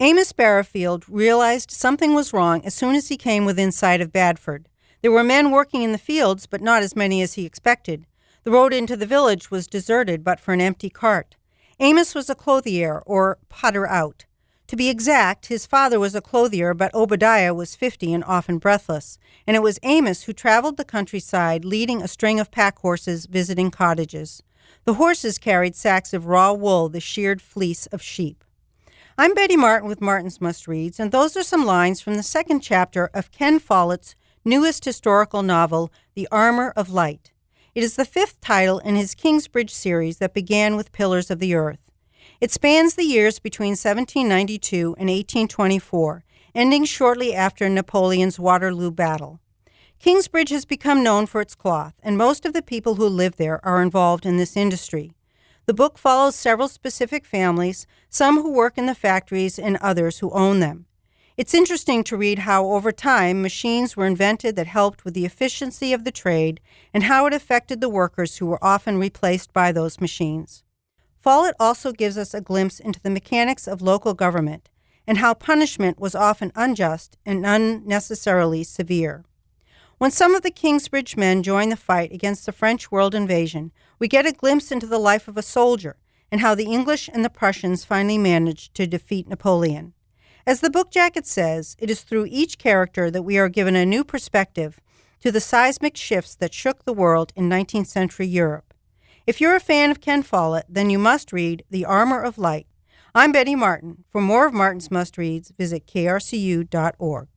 Amos Barrowfield realized something was wrong as soon as he came within sight of Badford. There were men working in the fields, but not as many as he expected. The road into the village was deserted but for an empty cart. Amos was a clothier, or putter out. To be exact, his father was a clothier, but Obadiah was fifty and often breathless, and it was Amos who traveled the countryside leading a string of pack horses visiting cottages. The horses carried sacks of raw wool, the sheared fleece of sheep. I'm Betty Martin with Martin's Must Reads, and those are some lines from the second chapter of Ken Follett's newest historical novel, The Armor of Light. It is the fifth title in his Kingsbridge series that began with Pillars of the Earth. It spans the years between 1792 and 1824, ending shortly after Napoleon's Waterloo Battle. Kingsbridge has become known for its cloth, and most of the people who live there are involved in this industry. The book follows several specific families, some who work in the factories and others who own them. It's interesting to read how, over time, machines were invented that helped with the efficiency of the trade and how it affected the workers who were often replaced by those machines. Follett also gives us a glimpse into the mechanics of local government and how punishment was often unjust and unnecessarily severe. When some of the Kingsbridge men join the fight against the French world invasion, we get a glimpse into the life of a soldier and how the English and the Prussians finally managed to defeat Napoleon. As the book jacket says, it is through each character that we are given a new perspective to the seismic shifts that shook the world in 19th century Europe. If you're a fan of Ken Follett, then you must read The Armor of Light. I'm Betty Martin. For more of Martin's Must Reads, visit krcu.org.